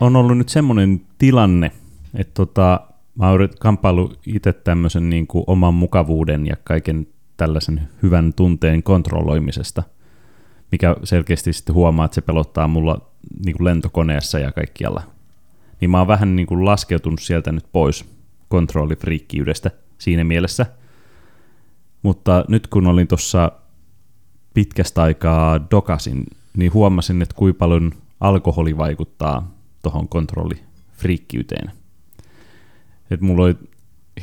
on ollut nyt semmoinen tilanne, että tota, mä oon kamppailu itse tämmöisen niin kuin oman mukavuuden ja kaiken tällaisen hyvän tunteen kontrolloimisesta, mikä selkeästi sitten huomaa, että se pelottaa mulla niin kuin lentokoneessa ja kaikkialla. Niin mä oon vähän niin kuin laskeutunut sieltä nyt pois kontrollifriikkiydestä siinä mielessä. Mutta nyt kun olin tuossa pitkästä aikaa dokasin, niin huomasin, että kuinka paljon alkoholi vaikuttaa tuohon kontrollifriikkiyteen. Et mulla oli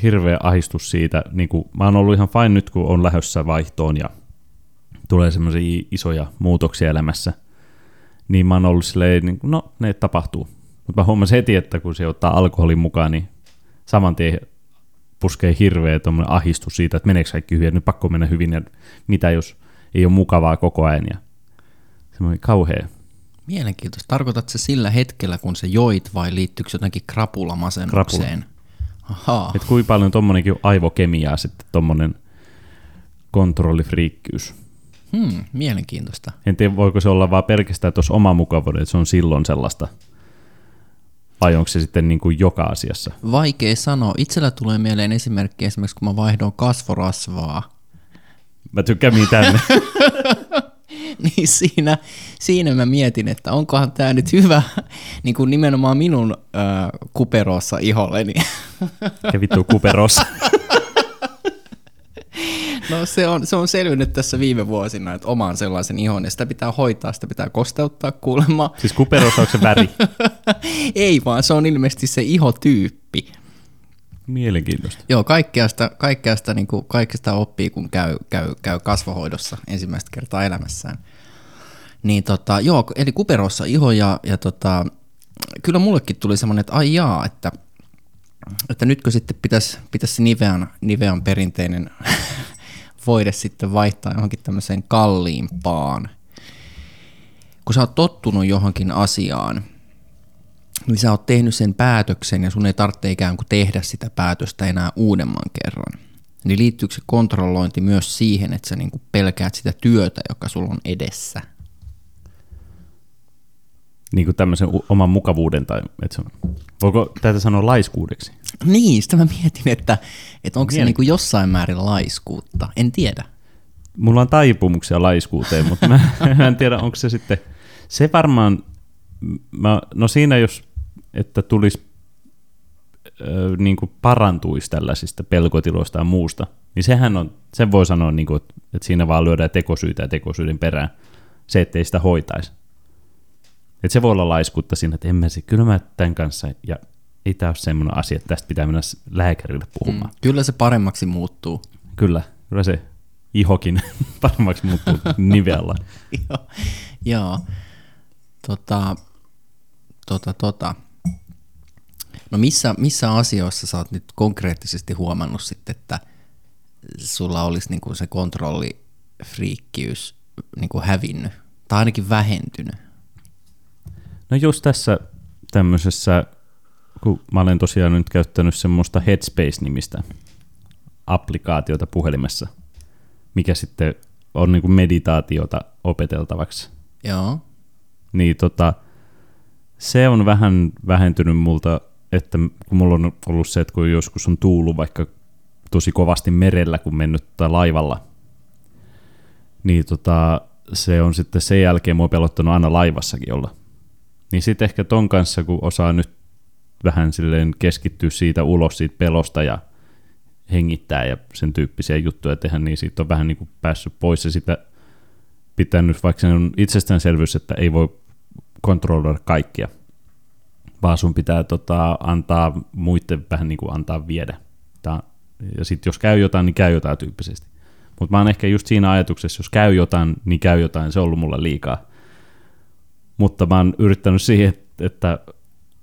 hirveä ahistus siitä, niin kuin, mä oon ollut ihan fine nyt, kun on lähdössä vaihtoon ja tulee semmoisia isoja muutoksia elämässä, niin mä oon ollut silleen, niin kuin, no ne tapahtuu. Mutta mä huomasin heti, että kun se ottaa alkoholin mukaan, niin saman tien puskee hirveä ahistus siitä, että meneekö kaikki hyvin, nyt pakko mennä hyvin, ja mitä jos ei ole mukavaa koko ajan, ja semmoinen kauhea. Mielenkiintoista. Tarkoitat se sillä hetkellä, kun se joit, vai liittyykö jotenkin krapulamasennukseen? Krapula. Ahaa. Että kuinka paljon tuommoinenkin aivokemiaa sitten tuommoinen kontrollifriikkyys. Hmm, mielenkiintoista. En tiedä, voiko se olla vaan pelkästään tuossa oma mukavuuden, että se on silloin sellaista, vai onko se sitten niin kuin joka asiassa? Vaikea sanoa. Itsellä tulee mieleen esimerkki esimerkiksi, kun mä vaihdoin kasvorasvaa. Mä tykkään tänne. niin siinä, siinä mä mietin, että onkohan tämä nyt hyvä niin kuin nimenomaan minun äh, kuperossa iholleni. Ja vittu kuperossa. No se on, se on selvinnyt tässä viime vuosina, että oman sellaisen ihon, ja sitä pitää hoitaa, sitä pitää kosteuttaa kuulemma. Siis kuperossa onko se väri? Ei vaan, se on ilmeisesti se ihotyyppi. Mielenkiintoista. Joo, kaikkea sitä, kaikkea sitä, niin kuin, kaikkea oppii, kun käy, käy, käy kasvohoidossa ensimmäistä kertaa elämässään. Niin tota, joo, eli kuperossa iho ja, ja tota, kyllä mullekin tuli semmoinen, että ai jaa, että, että nytkö sitten pitäisi, pitäisi Nivean, Nivean perinteinen voide sitten vaihtaa johonkin tämmöiseen kalliimpaan. Kun sä oot tottunut johonkin asiaan, niin sä oot tehnyt sen päätöksen ja sun ei tarvitse ikään kuin tehdä sitä päätöstä enää uudemman kerran. Niin liittyykö se kontrollointi myös siihen, että sä niin kuin pelkäät sitä työtä, joka sulla on edessä? Niin kuin tämmöisen oman mukavuuden, tai että voiko tätä sanoa laiskuudeksi? Niin, sitä mä mietin, että, että onko Mielen... se niin kuin jossain määrin laiskuutta. En tiedä. Mulla on taipumuksia laiskuuteen, mutta mä, mä en tiedä, onko se sitten, se varmaan, mä, no siinä jos että tulisi niin kuin parantuisi tällaisista pelkotiloista ja muusta, niin sehän on, sen voi sanoa, niin kuin, että siinä vaan lyödään tekosyitä ja tekosyiden perään, se, ettei sitä hoitaisi. Että se voi olla laiskutta siinä, että en mä se, kyllä mä tämän kanssa, ja ei tämä ole semmoinen asia, että tästä pitää mennä lääkärille puhumaan. Mm, kyllä se paremmaksi muuttuu. Kyllä, kyllä se ihokin paremmaksi muuttuu nivealla. joo, joo. Tota, tota, tota. No missä, missä asioissa sä oot nyt konkreettisesti huomannut sitten, että sulla olisi niinku se kontrollifriikkiys niinku hävinnyt tai ainakin vähentynyt? No just tässä tämmöisessä, kun mä olen tosiaan nyt käyttänyt semmoista Headspace-nimistä applikaatiota puhelimessa, mikä sitten on niin kuin meditaatiota opeteltavaksi. Joo. Niin tota, se on vähän vähentynyt multa että kun mulla on ollut se, että kun joskus on tuulu vaikka tosi kovasti merellä, kun mennyt tai laivalla, niin tota, se on sitten sen jälkeen mua pelottanut aina laivassakin olla. Niin sitten ehkä ton kanssa, kun osaa nyt vähän silleen keskittyä siitä ulos siitä pelosta ja hengittää ja sen tyyppisiä juttuja tehdä, niin siitä on vähän niin kuin päässyt pois ja sitä pitänyt, vaikka se on itsestäänselvyys, että ei voi kontrolloida kaikkia, vaan sun pitää tota, antaa muiden vähän niin kuin antaa viedä. Tää, ja sitten jos käy jotain, niin käy jotain tyyppisesti. Mutta mä oon ehkä just siinä ajatuksessa, jos käy jotain, niin käy jotain, se on ollut mulle liikaa. Mutta mä oon yrittänyt siihen, että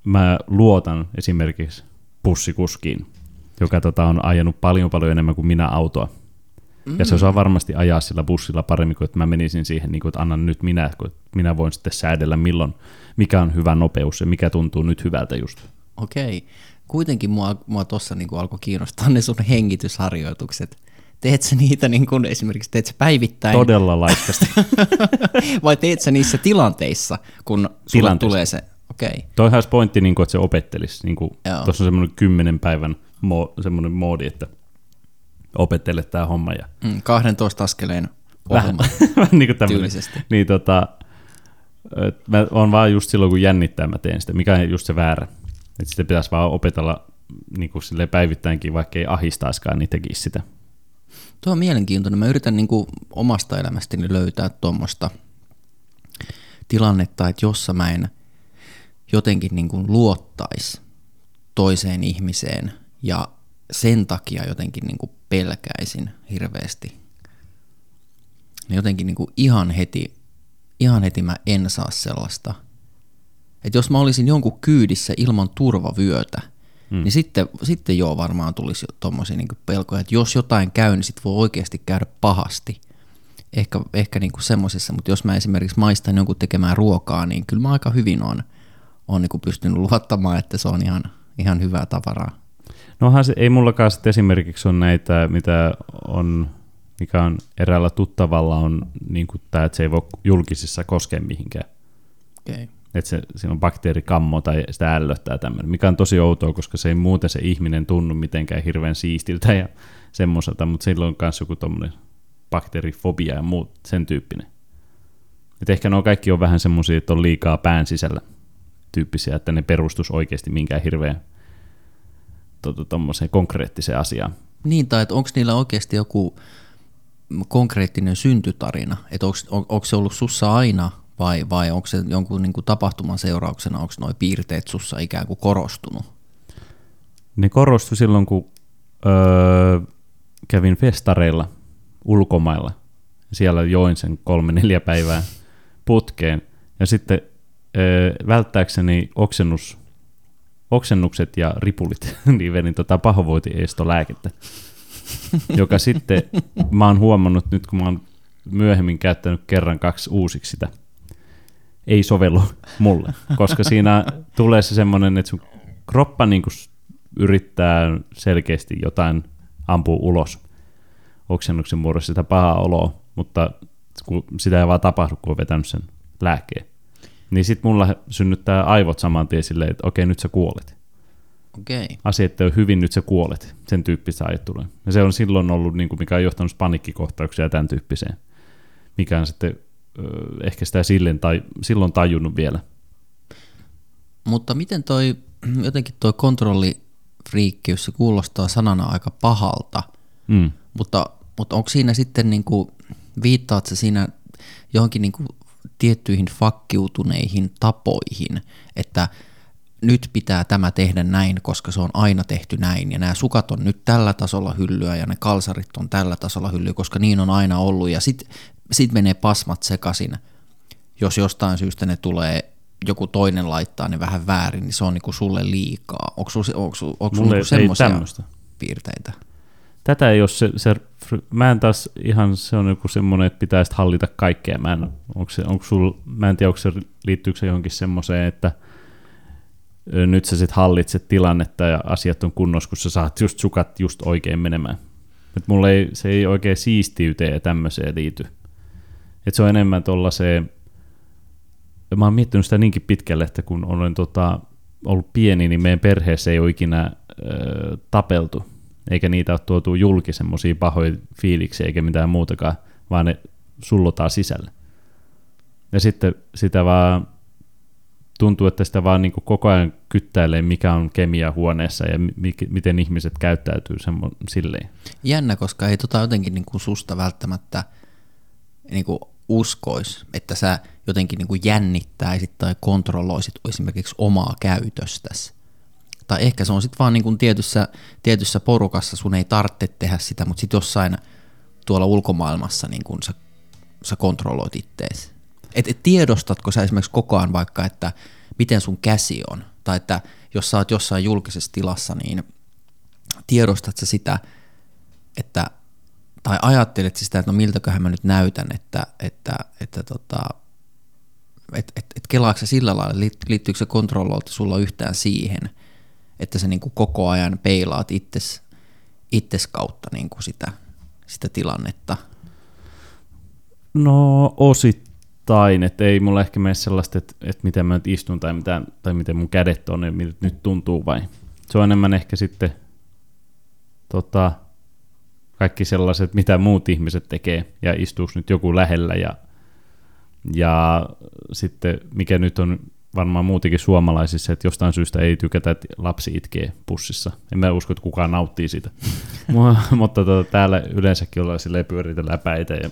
mä luotan esimerkiksi bussikuskiin, joka tota, on ajanut paljon paljon enemmän kuin minä autoa. Mm. Ja se osaa varmasti ajaa sillä bussilla paremmin kuin että mä menisin siihen, niin kuin, että annan nyt minä, kun minä voin sitten säädellä milloin, mikä on hyvä nopeus ja mikä tuntuu nyt hyvältä just. Okei. Kuitenkin mua, mua tuossa niin alkoi kiinnostaa ne sun hengitysharjoitukset. Teet sä niitä niin kuin esimerkiksi, teet sä päivittäin? Todella laiskasti. Vai teet sä niissä tilanteissa, kun sulle tulee se? Okei. Toihan olisi pointti, niin kuin, että se opettelisi. Niin tuossa on semmoinen kymmenen päivän mo- semmoinen moodi, että opettele tämä homma. Ja Mm, 12 askeleen ohjelma. vähän niin kuin tämmöinen. Niin tota, et mä on vaan just silloin, kun jännittää, mä teen sitä. Mikä on just se väärä. Että sitten pitäisi vaan opetella niin kuin päivittäinkin, vaikka ei ahistaiskaan, niin tekisi sitä. Tuo on mielenkiintoinen. Mä yritän niin kuin omasta elämästäni löytää tuommoista tilannetta, että jossa mä en jotenkin niin kuin luottaisi toiseen ihmiseen ja sen takia jotenkin niin kuin pelkäisin hirveästi. Niin jotenkin niin kuin ihan heti, ihan heti mä en saa sellaista. Että jos mä olisin jonkun kyydissä ilman turvavyötä, mm. niin sitten, sitten joo varmaan tulisi tuommoisia niin pelkoja, että jos jotain käy, niin sitten voi oikeasti käydä pahasti. Ehkä, ehkä niin semmoisissa, mutta jos mä esimerkiksi maistan jonkun tekemään ruokaa, niin kyllä mä aika hyvin on, on niin pystynyt luottamaan, että se on ihan, ihan hyvää tavaraa. Nohan se, ei mullakaan sitten esimerkiksi on näitä, mitä on, mikä on eräällä tuttavalla on niin kuin tämä, että se ei voi julkisissa koskea mihinkään. Okay. Että se, siinä on bakteerikammo tai sitä ällöttää tämmöinen, mikä on tosi outoa, koska se ei muuten se ihminen tunnu mitenkään hirveän siistiltä ja semmoiselta, mutta silloin on myös joku tommonen bakteerifobia ja muut sen tyyppinen. Et ehkä nuo kaikki on vähän semmoisia, että on liikaa pään sisällä tyyppisiä, että ne perustus oikeasti minkään hirveän tuommoiseen konkreettiseen asiaan. Niin, tai että onko niillä oikeasti joku konkreettinen syntytarina, että onko, on, onko se ollut sussa aina vai, vai onko se jonkun niin kuin tapahtuman seurauksena, onko nuo piirteet sussa ikään kuin korostunut? Ne korostui silloin, kun öö, kävin festareilla ulkomailla. Siellä join sen kolme neljä päivää putkeen. Ja sitten öö, välttääkseni oksennus, oksennukset ja ripulit, niin vedin tota pahoinvointiestolääkettä. joka sitten mä oon huomannut nyt, kun mä oon myöhemmin käyttänyt kerran kaksi uusiksi sitä, ei sovellu mulle, koska siinä tulee se semmoinen, että sun kroppa niin kuin yrittää selkeästi jotain ampua ulos oksennuksen muodossa sitä pahaa oloa, mutta sitä ei vaan tapahdu, kun on vetänyt sen lääkkeen. Niin sitten mulla synnyttää aivot saman tien silleen, että okei, nyt sä kuolet. Okei. Asiat on hyvin, nyt sä kuolet. Sen tyyppistä ajattelua. Ja se on silloin ollut, niin kuin, mikä on johtanut panikkikohtauksia ja tämän tyyppiseen. Mikä on sitten ehkä sitä silleen tai, silloin tajunnut vielä. Mutta miten toi, jotenkin toi kontrollifriikkiys, se kuulostaa sanana aika pahalta, Mm. mutta, mutta onko siinä sitten, niin kuin, viittaat se siinä johonkin niin kuin tiettyihin fakkiutuneihin tapoihin, että nyt pitää tämä tehdä näin, koska se on aina tehty näin, ja nämä sukat on nyt tällä tasolla hyllyä, ja ne kalsarit on tällä tasolla hyllyä, koska niin on aina ollut, ja sitten sit menee pasmat sekaisin, jos jostain syystä ne tulee, joku toinen laittaa ne vähän väärin, niin se on niinku sulle liikaa. Onko sulla onko, onko, niinku semmoisia piirteitä? Tätä ei ole se, se, mä en taas ihan, se on joku semmoinen, että pitäisi hallita kaikkea. Mä en, onko se, onko sul, mä en tiedä, onko se, liittyykö se johonkin semmoiseen, että nyt sä sit hallitset tilannetta ja asiat on kunnossa, kun sä saat just sukat just oikein menemään. Et mulle ei, se ei oikein siistiyteen ja tämmöiseen liity. Et se on enemmän tuollaiseen, mä oon miettinyt sitä niinkin pitkälle, että kun olen tota, ollut pieni, niin meidän perheessä ei ole ikinä ö, tapeltu, eikä niitä ole tuotu julki semmoisia pahoja fiiliksiä eikä mitään muutakaan, vaan ne sullotaan sisälle. Ja sitten sitä vaan tuntuu, että sitä vaan niin koko ajan kyttäilee, mikä on kemia huoneessa ja mi- miten ihmiset käyttäytyy semmo- silleen. Jännä, koska ei tota jotenkin niinku susta välttämättä niinku uskois, että sä jotenkin niinku jännittäisit tai kontrolloisit esimerkiksi omaa käytöstäsi. Tai ehkä se on sitten vaan niinku tietyssä, tietyssä porukassa, sun ei tarvitse tehdä sitä, mutta sitten jossain tuolla ulkomaailmassa niin kun sä, sä kontrolloit ittees. Et, et tiedostatko sä esimerkiksi koko ajan vaikka, että miten sun käsi on, tai että jos sä oot jossain julkisessa tilassa, niin tiedostat sä sitä, että, tai ajattelet sitä, että no miltäköhän mä nyt näytän, että, että, että tota, et, et, et kelaatko sillä lailla, liittyykö se kontrolloilta sulla yhtään siihen, että sä niinku koko ajan peilaat itses, itses kautta niinku sitä, sitä tilannetta? No osittain, että ei mulla ehkä mene sellaista, että, että miten mä nyt istun tai, mitä, tai miten mun kädet on ja miltä nyt tuntuu vai. Se on enemmän ehkä sitten tota, kaikki sellaiset, mitä muut ihmiset tekee ja istuuko nyt joku lähellä ja, ja sitten mikä nyt on varmaan muutenkin suomalaisissa, että jostain syystä ei tykätä, että lapsi itkee pussissa. En mä usko, että kukaan nauttii siitä. Mutta tota, täällä yleensäkin ollaan silleen pyöritellä päitä ja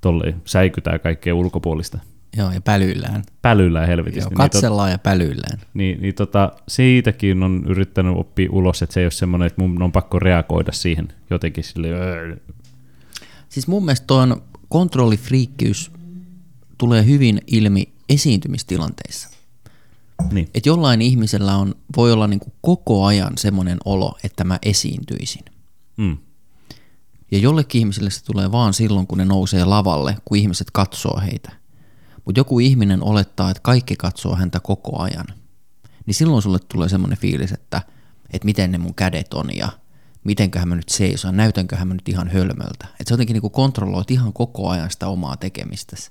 tolleen säikytää kaikkea ulkopuolista. Joo, ja pälyillään. Pälyillään helvetisti. Joo, katsellaan niin, ja pälyillään. Niin, niin tota, siitäkin on yrittänyt oppia ulos, että se ei ole semmoinen, että mun on pakko reagoida siihen jotenkin sille. Siis mun mielestä tuon kontrollifriikkiys tulee hyvin ilmi esiintymistilanteissa. Niin. Et jollain ihmisellä on, voi olla niin kuin koko ajan semmoinen olo, että mä esiintyisin. Mm. Ja jollekin ihmiselle se tulee vaan silloin, kun ne nousee lavalle, kun ihmiset katsoo heitä. Mutta joku ihminen olettaa, että kaikki katsoo häntä koko ajan. Niin silloin sulle tulee semmoinen fiilis, että, että miten ne mun kädet on ja mitenköhän mä nyt seison, näytänköhän mä nyt ihan hölmöltä. Että sä jotenkin niin kontrolloit ihan koko ajan sitä omaa tekemistäsi.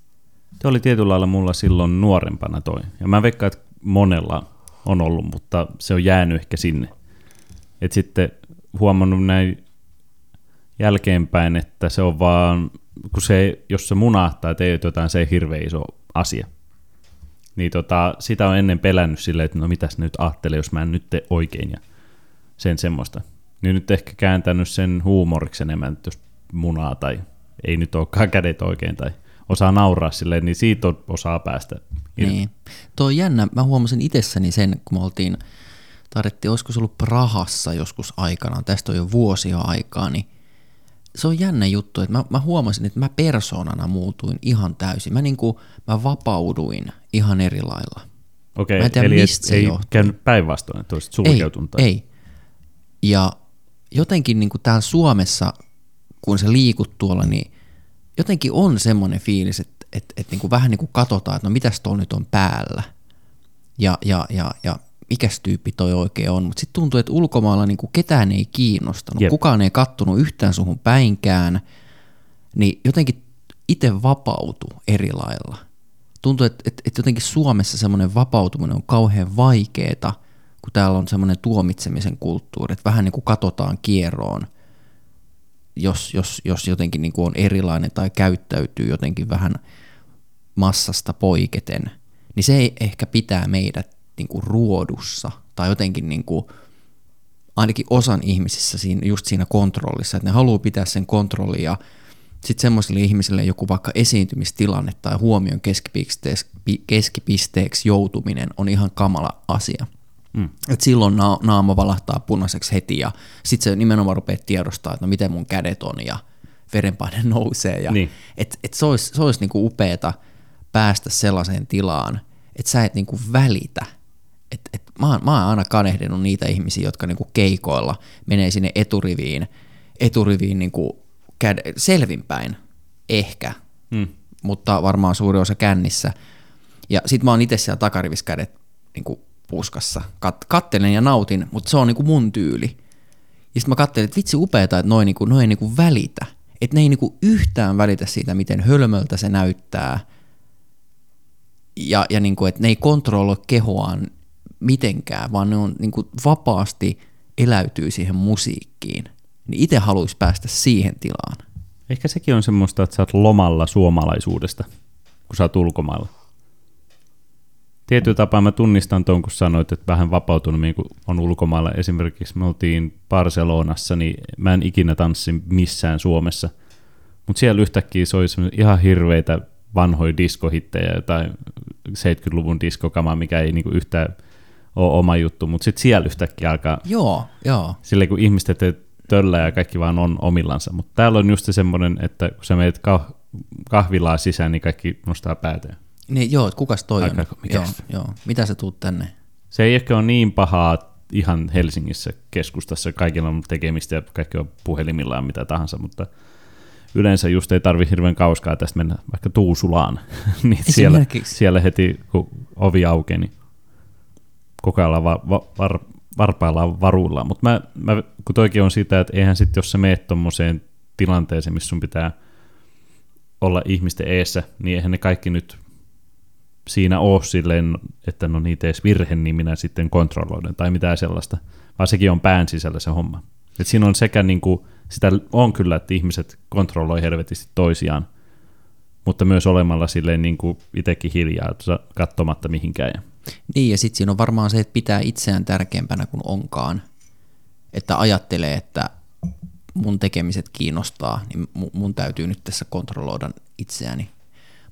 Se oli tietyllä lailla mulla silloin nuorempana toi. Ja mä veikkaan, että monella on ollut, mutta se on jäänyt ehkä sinne. Et sitten huomannut näin jälkeenpäin, että se on vaan, kun se, jos se munahtaa teet jotain, se ei hirveän iso asia. Niin tota, sitä on ennen pelännyt silleen, että no mitäs nyt ajattelee, jos mä en nyt tee oikein ja sen semmoista. Niin nyt ehkä kääntänyt sen huumoriksi enemmän, jos munaa tai ei nyt olekaan kädet oikein tai osaa nauraa silleen, niin siitä on, osaa päästä. Irti. Niin. Tuo on jännä, mä huomasin itsessäni sen, kun me oltiin, tarvittiin, olisiko se ollut Prahassa joskus aikanaan, tästä on jo vuosia aikaa, niin se on jännä juttu, että mä, mä huomasin, että mä persoonana muutuin ihan täysin. Mä, niinku, mä vapauduin ihan eri lailla. Okei, okay, eli et, ei johtui. käynyt päinvastoin, että olisit sulkeutunut. Ei, ei. Ja jotenkin niin kuin täällä Suomessa, kun se liikut tuolla, niin jotenkin on semmoinen fiilis, että, että, että niin kuin vähän niin kuin katsotaan, että no mitäs tuolla nyt on päällä. Ja, ja, ja, ja mikäs tyyppi toi oikein on, mutta sitten tuntuu, että ulkomailla niin kuin ketään ei kiinnostanut, Jep. kukaan ei kattonut yhtään suhun päinkään, niin jotenkin itse vapautu eri lailla. Tuntuu, että, että, että jotenkin Suomessa semmoinen vapautuminen on kauhean vaikeeta, kun täällä on semmoinen tuomitsemisen kulttuuri, että vähän niin kuin katsotaan kierroon, jos, jos, jos jotenkin niin kuin on erilainen tai käyttäytyy jotenkin vähän massasta poiketen, niin se ei ehkä pitää meidät niin kuin ruodussa tai jotenkin niin kuin, ainakin osan ihmisissä siinä, just siinä kontrollissa, että ne haluaa pitää sen kontrollia ja sitten semmoisille ihmisille joku vaikka esiintymistilanne tai huomion keskipisteeksi, keskipisteeksi joutuminen on ihan kamala asia. Mm. Et silloin na- naama valahtaa punaiseksi heti ja sitten se nimenomaan rupeaa tiedostaa, että no miten mun kädet on ja verenpaine nousee. Ja niin. et, et se olisi, se olisi niinku upeeta päästä sellaiseen tilaan, että sä et niinku välitä et, et mä, oon, mä oon aina kanehdinut niitä ihmisiä, jotka niinku keikoilla menee sinne eturiviin, eturiviin niinku käd, selvinpäin, ehkä, hmm. mutta varmaan suuri osa kännissä. Ja sit mä oon itse siellä takarivissä kädet niinku puskassa. Kat, kattelen ja nautin, mutta se on niinku mun tyyli. Ja sitten mä katselin, että vitsi upeeta, että noin niinku, noi ei niinku välitä. Että ne ei niinku yhtään välitä siitä, miten hölmöltä se näyttää. Ja, ja niinku, että ne ei kontrolloi kehoaan mitenkään, vaan ne on niin kuin vapaasti eläytyy siihen musiikkiin. Niin itse haluaisi päästä siihen tilaan. Ehkä sekin on semmoista, että sä oot lomalla suomalaisuudesta, kun sä oot ulkomailla. Tietyllä tapaa mä tunnistan tuon, kun sanoit, että vähän vapautunut niin kun on ulkomailla. Esimerkiksi me oltiin Barcelonassa, niin mä en ikinä tanssi missään Suomessa. Mutta siellä yhtäkkiä soi ihan hirveitä vanhoja diskohittejä, tai 70-luvun diskokamaa, mikä ei niinku yhtään ole oma juttu, mutta sitten siellä yhtäkkiä alkaa, joo, joo. silleen kun ihmiset töllä ja kaikki vaan on omillansa, mutta täällä on just se semmoinen, että kun sä meet kah- kahvilaa sisään, niin kaikki nostaa päätä. Niin joo, että kukas toi Aika, on? Joo, joo. Mitä sä tuut tänne? Se ei ehkä ole niin pahaa ihan Helsingissä keskustassa, kaikilla on tekemistä ja kaikki on puhelimillaan mitä tahansa, mutta yleensä just ei tarvi hirveän kauskaa tästä mennä vaikka Tuusulaan, niin siellä, siellä heti kun ovi aukeaa, niin koko ajan va, va, var, varpaillaan varuilla. Mutta mä, mä, kun toikin on sitä, että eihän sitten, jos sä meet tuommoiseen tilanteeseen, missä sun pitää olla ihmisten eessä, niin eihän ne kaikki nyt siinä ole silleen, että no niitä edes virhe, niin minä sitten kontrolloiden tai mitään sellaista, vaan sekin on pään sisällä se homma. Et siinä on sekä niin kuin, sitä on kyllä, että ihmiset kontrolloi helvetisti toisiaan, mutta myös olemalla silleen niin kuin itsekin hiljaa, katsomatta mihinkään. Niin, ja sitten siinä on varmaan se, että pitää itseään tärkeämpänä kuin onkaan. Että ajattelee, että mun tekemiset kiinnostaa, niin mun täytyy nyt tässä kontrolloida itseäni.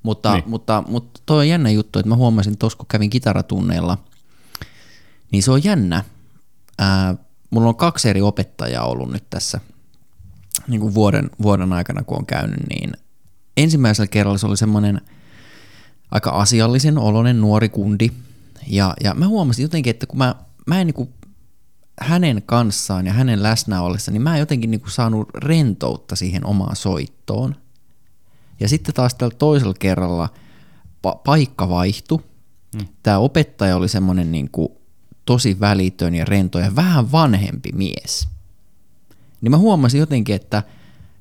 Mutta, niin. mutta, mutta toi on jännä juttu, että mä huomasin tuossa, kun kävin kitaratunneilla, niin se on jännä. Ää, mulla on kaksi eri opettajaa ollut nyt tässä niin kuin vuoden, vuoden aikana, kun on käynyt, niin ensimmäisellä kerralla se oli semmoinen aika asiallisen oloinen nuori kundi, ja, ja mä huomasin jotenkin, että kun mä, mä en niin kuin hänen kanssaan ja hänen läsnä ollessa, niin mä en jotenkin niin kuin saanut rentoutta siihen omaan soittoon. Ja sitten taas tällä toisella kerralla pa- paikka vaihtui. Hmm. Tämä opettaja oli semmoinen niin kuin tosi välitön ja rento ja vähän vanhempi mies. Niin mä huomasin jotenkin, että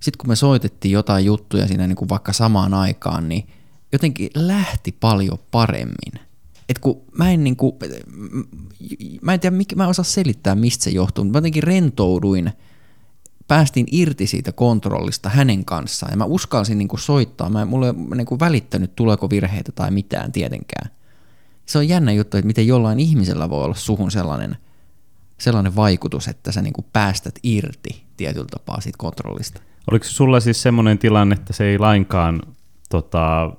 sitten kun me soitettiin jotain juttuja siinä niin kuin vaikka samaan aikaan, niin jotenkin lähti paljon paremmin. Et kun mä en niinku, mä en tiedä, mä en osaa selittää, mistä se johtuu, mutta mä jotenkin rentouduin, päästiin irti siitä kontrollista hänen kanssaan, ja mä uskalsin niinku soittaa, mä, mulle ei niinku välittänyt, tuleeko virheitä tai mitään tietenkään. Se on jännä juttu, että miten jollain ihmisellä voi olla suhun sellainen, sellainen vaikutus, että sä niinku päästät irti tietyllä tapaa siitä kontrollista. Oliko sulla siis semmoinen tilanne, että se ei lainkaan tota,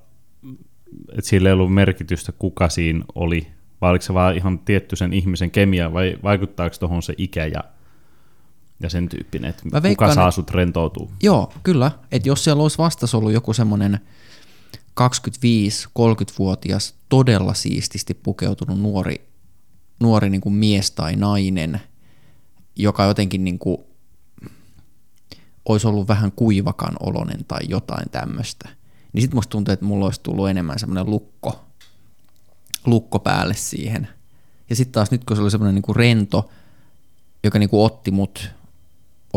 että sillä ei ollut merkitystä, kuka siinä oli, vai oliko se vaan ihan tietty sen ihmisen kemia, vai vaikuttaako tuohon se ikä ja, ja sen tyyppinen, että Mä veikkaan, kuka saa sut rentoutua? Joo, kyllä. Että jos siellä olisi vastas ollut joku semmoinen 25-30-vuotias, todella siististi pukeutunut nuori, nuori niin kuin mies tai nainen, joka jotenkin niin kuin olisi ollut vähän kuivakan olonen tai jotain tämmöistä – niin sitten musta tuntuu, että mulla olisi tullut enemmän semmoinen lukko, lukko päälle siihen. Ja sitten taas nyt, kun se oli semmoinen niinku rento, joka niinku otti mut,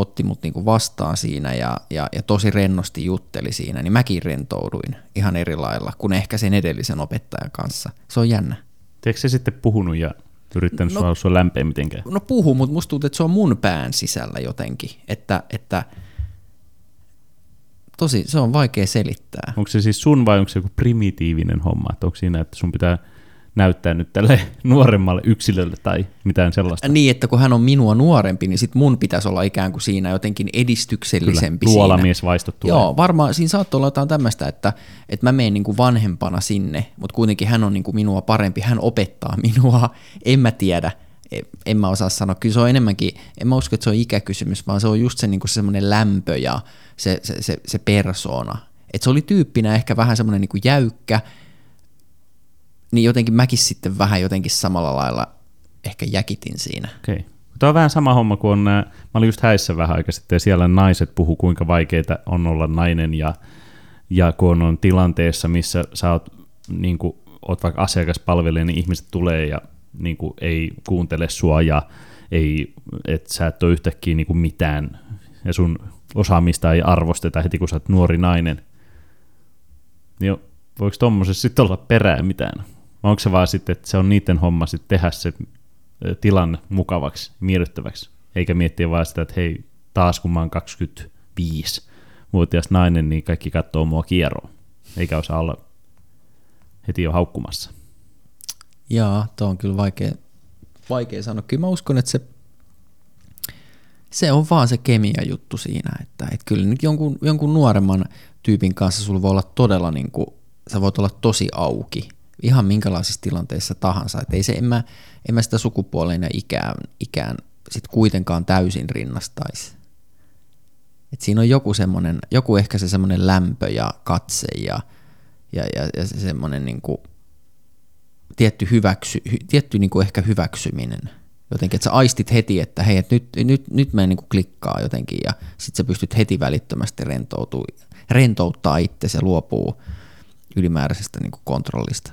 otti mut niinku vastaan siinä ja, ja, ja tosi rennosti jutteli siinä, niin mäkin rentouduin ihan eri lailla kuin ehkä sen edellisen opettajan kanssa. Se on jännä. Eikö se sitten puhunut ja yrittänyt no, sua lämpeä mitenkään? No puhu, mutta musta tuntuu, että se on mun pään sisällä jotenkin, että, että – tosi, se on vaikea selittää. Onko se siis sun vai onko se joku primitiivinen homma? Että onko siinä, että sun pitää näyttää nyt tälle nuoremmalle yksilölle tai mitään sellaista. Niin, että kun hän on minua nuorempi, niin sit mun pitäisi olla ikään kuin siinä jotenkin edistyksellisempi Kyllä, luolamies vaistot tulee. Joo, varmaan siinä saattaa olla jotain tämmöistä, että, että mä menen niin vanhempana sinne, mutta kuitenkin hän on niin kuin minua parempi, hän opettaa minua, en mä tiedä, en mä osaa sanoa, kyllä se on enemmänkin, en mä usko, että se on ikäkysymys, vaan se on just se niin kuin semmoinen lämpö ja se, se, se, se persoona. Että se oli tyyppinä ehkä vähän semmoinen niin jäykkä, niin jotenkin mäkin sitten vähän jotenkin samalla lailla ehkä jäkitin siinä. Okay. Tämä on vähän sama homma kuin on, mä olin just häissä vähän aikaa sitten, ja siellä naiset puhu kuinka vaikeita on olla nainen, ja, ja kun on tilanteessa, missä sä oot, niin kuin, oot vaikka asiakaspalvelija, niin ihmiset tulee ja niin kuin, ei kuuntele sua, ja ei, että sä et ole yhtäkkiä niin kuin mitään, ja sun osaamista ei arvosteta heti, kun sä oot nuori nainen. Niin voiko tuommoisessa sitten olla perää mitään? Vai onko se vaan sitten, että se on niiden homma sitten tehdä se tilanne mukavaksi, miellyttäväksi, eikä miettiä vaan sitä, että hei, taas kun mä oon 25-vuotias nainen, niin kaikki katsoo mua kierroon, eikä osaa olla heti jo haukkumassa. Jaa, tuo on kyllä vaikea, vaikea sanoa. Kyllä mä uskon, että se se on vaan se kemia juttu siinä, että, että kyllä nyt jonkun, jonkun nuoremman tyypin kanssa sulla voi olla todella niin kuin, sä voit olla tosi auki, ihan minkälaisissa tilanteissa tahansa, että ei se, en mä, en mä sitä sukupuoleen ja ikään, ikään sit kuitenkaan täysin rinnastaisi. Et siinä on joku semmoinen, joku ehkä se semmoinen lämpö ja katse ja, ja, ja, ja se semmoinen niin kuin, tietty, hyväksy, tietty niin kuin ehkä hyväksyminen – jotenkin, että sä aistit heti, että hei, että nyt, nyt, nyt mä en niin klikkaa jotenkin ja sit sä pystyt heti välittömästi rentoutua, rentouttaa itse ja luopuu ylimääräisestä niin kontrollista.